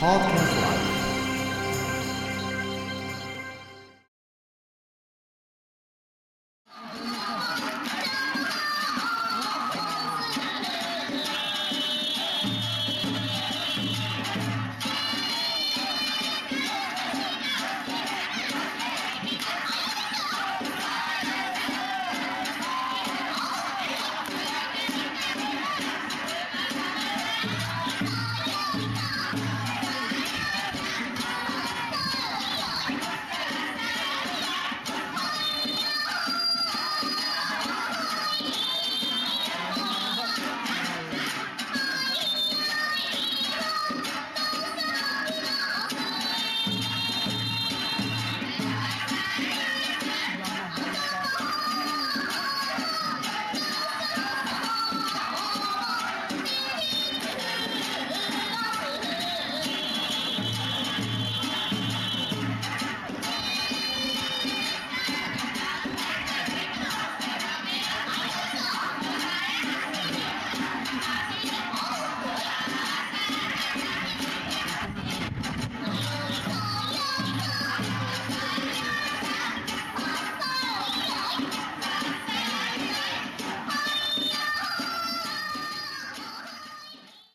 Podcast Live.